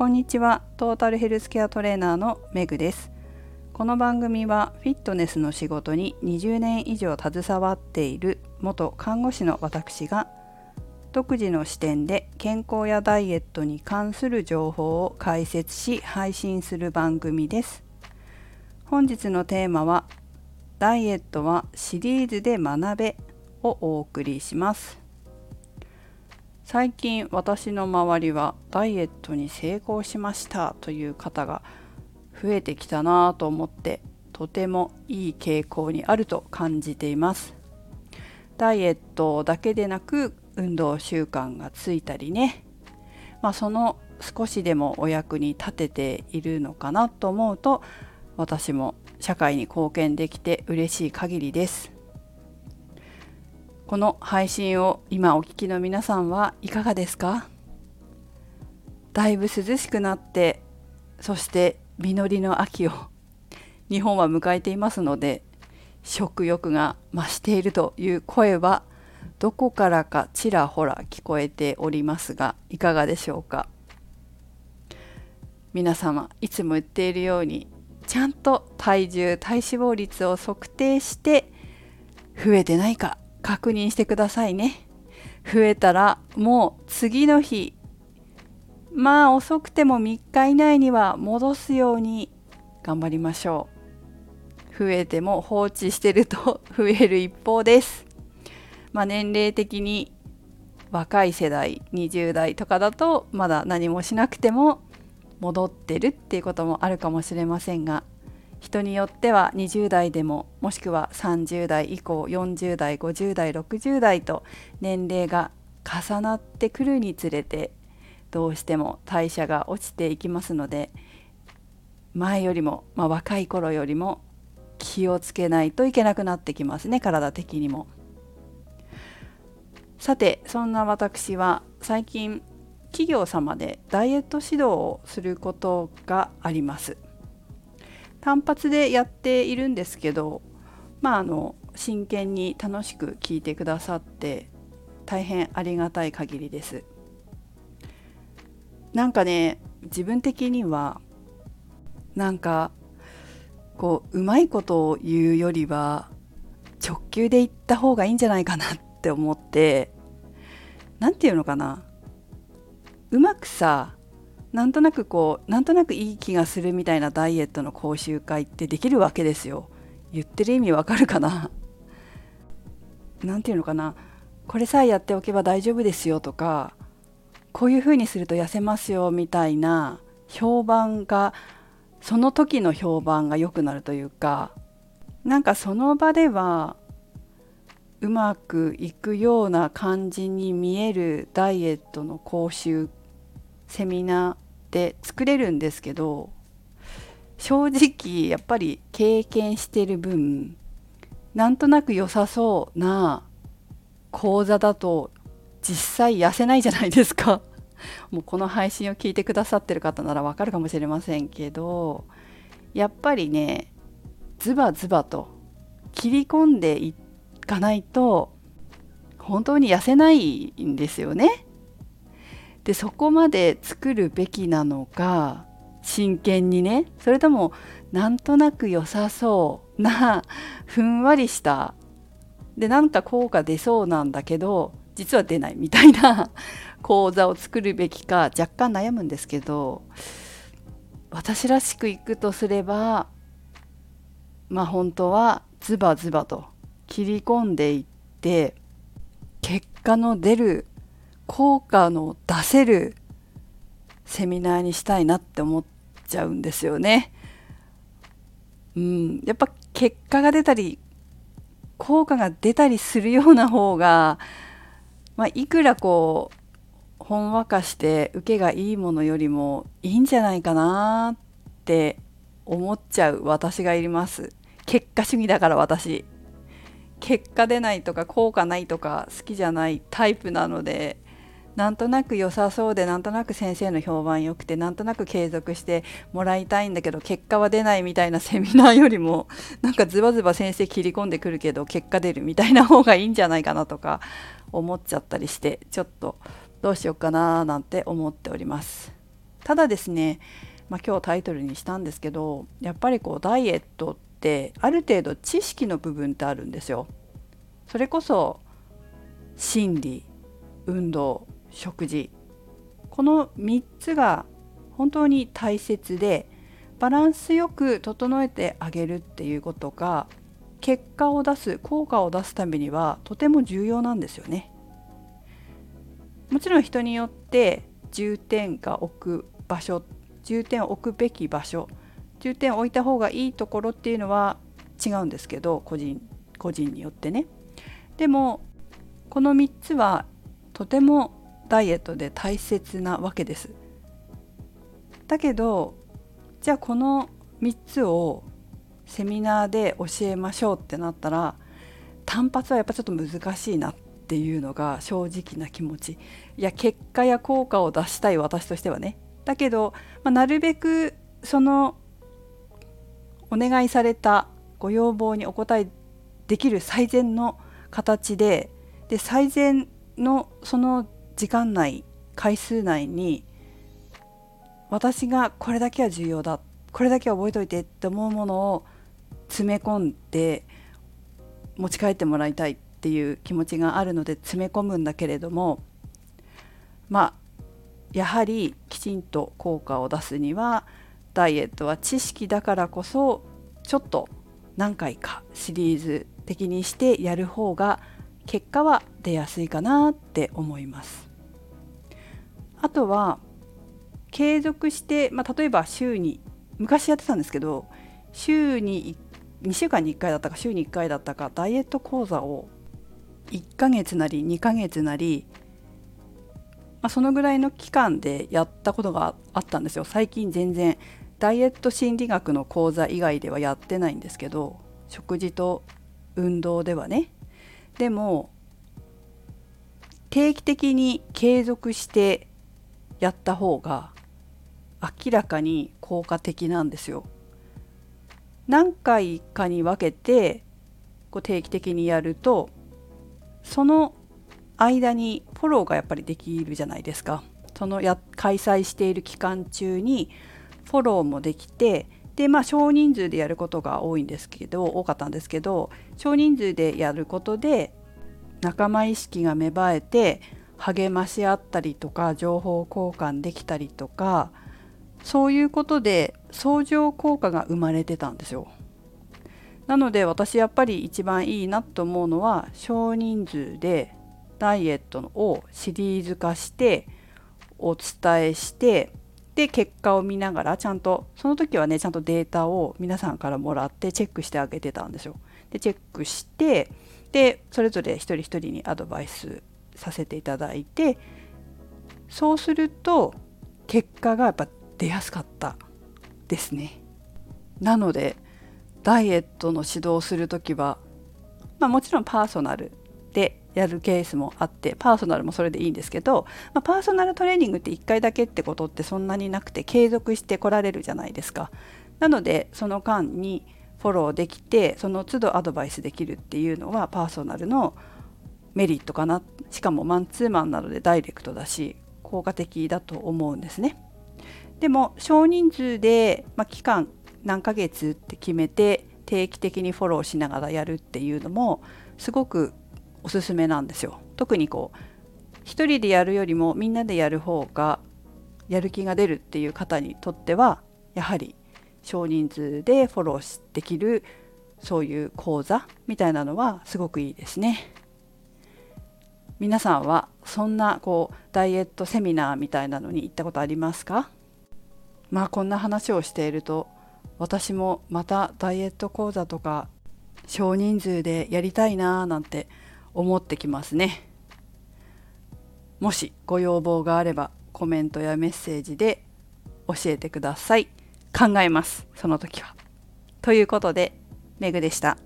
こんにちは。トータルヘルスケアトレーナーのメグです。この番組はフィットネスの仕事に20年以上携わっている元看護師の私が独自の視点で健康やダイエットに関する情報を解説し配信する番組です。本日のテーマはダイエットはシリーズで学べをお送りします。最近私の周りはダイエットに成功しましたという方が増えてきたなと思ってとてもいい傾向にあると感じています。ダイエットだけでなく運動習慣がついたりね。まあその少しでもお役に立てているのかなと思うと私も社会に貢献できて嬉しい限りです。この配信を今お聞きの皆さんはいかがですか？だいぶ涼しくなってそして実りの秋を 日本は迎えていますので食欲が増しているという声はどこからかちらほら聞こえておりますがいかがでしょうか？皆様いつも言っているようにちゃんと体重体脂肪率を測定して増えてないか確認してくださいね。増えたらもう次の日。まあ遅くても3日以内には戻すように頑張りましょう。増えても放置してると 増える一方です。まあ年齢的に若い世代20代とかだとまだ何もしなくても戻ってるっていうこともあるかもしれませんが人によっては20代でももしくは30代以降40代50代60代と年齢が重なってくるにつれてどうしても代謝が落ちていきますので前よりも、まあ、若い頃よりも気をつけないといけなくなってきますね体的にも。さてそんな私は最近企業様でダイエット指導をすることがあります。単発でやっているんですけどまああの真剣に楽しく聞いてくださって大変ありがたい限りです。なんかね自分的にはなんかこううまいことを言うよりは直球で言った方がいいんじゃないかなって思って何て言うのかなうまくさなんとなくこうなんとなくいい気がするみたいなダイエットの講習会ってできるわけですよ。言ってる意味わかるかな？なんていうのかな？これさえやっておけば大丈夫ですよとかこういうふうにすると痩せますよみたいな評判がその時の評判が良くなるというかなんかその場ではうまくいくような感じに見えるダイエットの講習セミナーで作れるんですけど正直やっぱり経験してる分なんとなく良さそうな講座だと実際痩せないじゃないですか もうこの配信を聞いてくださってる方ならわかるかもしれませんけどやっぱりねズバズバと切り込んでいかないと本当に痩せないんですよね。でそこまで作るべきなのか真剣にねそれともなんとなく良さそうなふんわりしたでなんか効果出そうなんだけど実は出ないみたいな講座を作るべきか若干悩むんですけど私らしくいくとすればまあ本当はズバズバと切り込んでいって結果の出る効果の出せるセミナーにしたいなって思っちゃうんですよね。うん、やっぱ結果が出たり効果が出たりするような方が、まあ、いくらこうほんわかして受けがいいものよりもいいんじゃないかなって思っちゃう私がいります。結果主義だから私。結果出ないとか効果ないとか好きじゃないタイプなのでなんとなく良さそうでなんとなく先生の評判良くてなんとなく継続してもらいたいんだけど結果は出ないみたいなセミナーよりも なんかズバズバ先生切り込んでくるけど結果出るみたいな方がいいんじゃないかなとか思っちゃったりしてちょっとどうしようかななんて思っております。ただですね、まあ、今日タイトルにしたんですけどやっぱりこうダイエットってある程度知識の部分ってあるんですよ。それこそ心理運動食事この3つが本当に大切でバランスよく整えてあげるっていうことが結果を出す効果を出すためにはとても重要なんですよね。もちろん人によって重点が置く場所重点を置くべき場所重点を置いた方がいいところっていうのは違うんですけど個人個人によってね。でもこの3つはとてもダイエットで大切なわけです。だけどじゃあこの3つをセミナーで教えましょうってなったら単発はやっぱちょっと難しいなっていうのが正直な気持ちいや結果や効果を出したい私としてはねだけど、まあ、なるべくそのお願いされたご要望にお応えできる最善の形でで最善のその時間内回数内に私がこれだけは重要だこれだけは覚えておいてって思うものを詰め込んで持ち帰ってもらいたいっていう気持ちがあるので詰め込むんだけれどもまあやはりきちんと効果を出すにはダイエットは知識だからこそちょっと何回かシリーズ的にしてやる方が結果は出やすいかなって思います。あとは継続して、まあ、例えば週に昔やってたんですけど週に2週間に1回だったか週に1回だったかダイエット講座を1ヶ月なり2ヶ月なり、まあ、そのぐらいの期間でやったことがあったんですよ。最近全然ダイエット心理学の講座以外ではやってないんですけど食事と運動ではね。でも定期的に継続してやった方が明らかに効果的なんですよ。何回かに分けてこう定期的にやるとその間にフォローがやっぱりできるじゃないですか。そのや開催している期間中にフォローもできてでまあ少人数でやることが多いんですけど多かったんですけど少人数でやることで仲間意識が芽生えて励まし合ったりとか情報交換できたりとかそういうことで相乗効果が生まれてたんですよ。なので私やっぱり一番いいなと思うのは少人数でダイエットをシリーズ化してお伝えしてで結果を見ながらちゃんとその時はねちゃんとデータを皆さんからもらってチェックしてあげてたんですよ。でチェックしてでそれぞれ一人一人にアドバイスさせていただいてそうすると結果がやっぱ出やすかったですね。なのでダイエットの指導をする時は、まあ、もちろんパーソナルでやるケースもあってパーソナルもそれでいいんですけど、まあ、パーソナルトレーニングって1回だけってことってそんなになくて継続してこられるじゃないですか。なのでその間にフォローできてその都度アドバイスできるっていうのはパーソナルのメリットかなしかもマンツーマンなのでダイレクトだし効果的だと思うんですね。でも少人数で、まあ、期間何ヶ月って決めて定期的にフォローしながらやるっていうのもすごくおすすめなんですよ。特にこう一人でやるよりもみんなでやる方がやる気が出るっていう方にとってはやはり少人数でフォローできるそういう講座みたいなのはすごくいいですね。皆さんはそんなこうダイエットセミナーみたいなのに行ったことありますか？まあこんな話をしていると私もまたダイエット講座とか少人数でやりたいなーなんて思ってきますね。もしご要望があればコメントやメッセージで教えてください。考えますその時は。ということでメグでした。